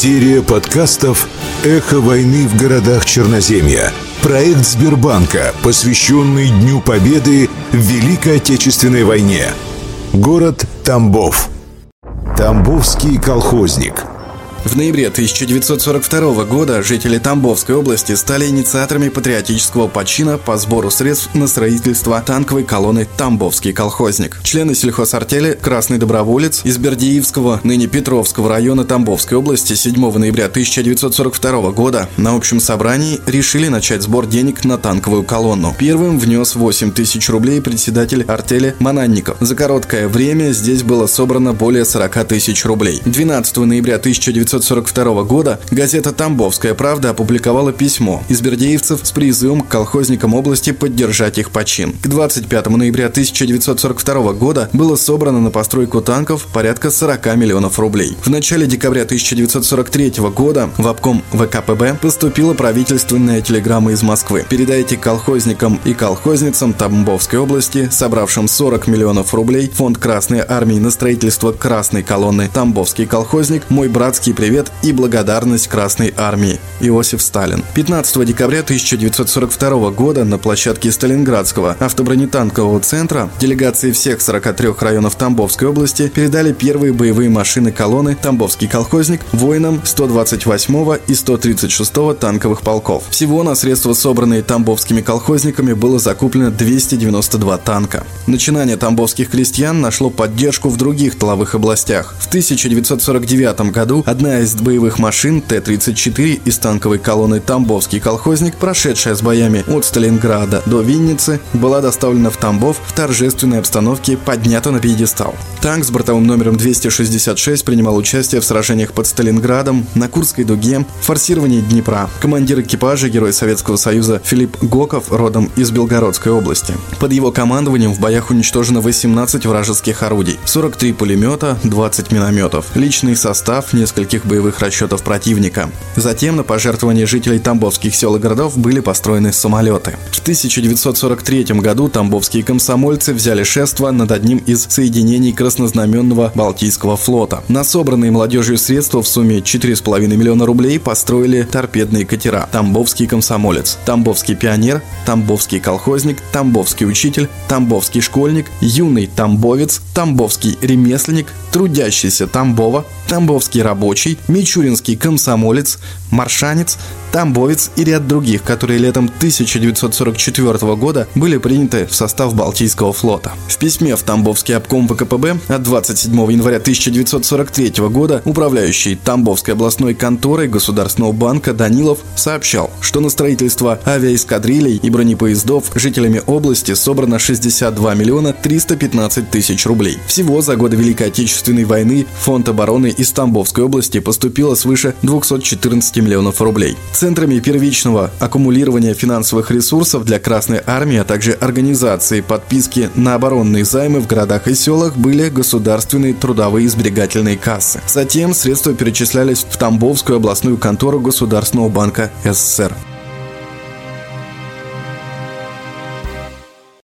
Серия подкастов «Эхо войны в городах Черноземья». Проект Сбербанка, посвященный Дню Победы в Великой Отечественной войне. Город Тамбов. Тамбовский колхозник – в ноябре 1942 года жители Тамбовской области стали инициаторами патриотического почина по сбору средств на строительство танковой колонны «Тамбовский колхозник». Члены сельхозартели «Красный доброволец» из Бердиевского, ныне Петровского района Тамбовской области 7 ноября 1942 года на общем собрании решили начать сбор денег на танковую колонну. Первым внес 8 тысяч рублей председатель артели Мананников. За короткое время здесь было собрано более 40 тысяч рублей. 12 ноября 1942 1942 года газета «Тамбовская правда» опубликовала письмо из бердеевцев с призывом к колхозникам области поддержать их почин. К 25 ноября 1942 года было собрано на постройку танков порядка 40 миллионов рублей. В начале декабря 1943 года в обком ВКПБ поступила правительственная телеграмма из Москвы. Передайте колхозникам и колхозницам Тамбовской области, собравшим 40 миллионов рублей, фонд Красной Армии на строительство Красной колонны «Тамбовский колхозник», мой братский привет и благодарность Красной Армии. Иосиф Сталин. 15 декабря 1942 года на площадке Сталинградского автобронетанкового центра делегации всех 43 районов Тамбовской области передали первые боевые машины колонны «Тамбовский колхозник» воинам 128 и 136 танковых полков. Всего на средства, собранные тамбовскими колхозниками, было закуплено 292 танка. Начинание тамбовских крестьян нашло поддержку в других тыловых областях. В 1949 году одна Из боевых машин Т-34 из танковой колонны «Тамбовский колхозник», прошедшая с боями от Сталинграда до Винницы, была доставлена в Тамбов в торжественной обстановке, поднята на пьедестал. Танк с бортовым номером 266 принимал участие в сражениях под Сталинградом, на Курской дуге, форсировании Днепра. Командир экипажа, герой Советского Союза Филипп Гоков, родом из Белгородской области. Под его командованием в боях уничтожено 18 вражеских орудий, 43 пулемета, 20 минометов. Личный состав нескольких тактических боевых расчетов противника. Затем на пожертвования жителей тамбовских сел и городов были построены самолеты. В 1943 году тамбовские комсомольцы взяли шество над одним из соединений краснознаменного Балтийского флота. На собранные молодежью средства в сумме 4,5 миллиона рублей построили торпедные катера «Тамбовский комсомолец», «Тамбовский пионер», «Тамбовский колхозник», «Тамбовский учитель», «Тамбовский школьник», «Юный тамбовец», «Тамбовский ремесленник», «Трудящийся Тамбова», «Тамбовский рабочий», Рабочий, Мичуринский комсомолец, Маршанец, Тамбовец и ряд других, которые летом 1944 года были приняты в состав Балтийского флота. В письме в Тамбовский обком ВКПБ от 27 января 1943 года управляющий Тамбовской областной конторой Государственного банка Данилов сообщал, что на строительство авиаэскадрилей и бронепоездов жителями области собрано 62 миллиона 315 тысяч рублей. Всего за годы Великой Отечественной войны Фонд обороны из Тамбовской области области поступило свыше 214 миллионов рублей. Центрами первичного аккумулирования финансовых ресурсов для Красной Армии, а также организации подписки на оборонные займы в городах и селах были государственные трудовые сберегательные кассы. Затем средства перечислялись в Тамбовскую областную контору Государственного банка СССР.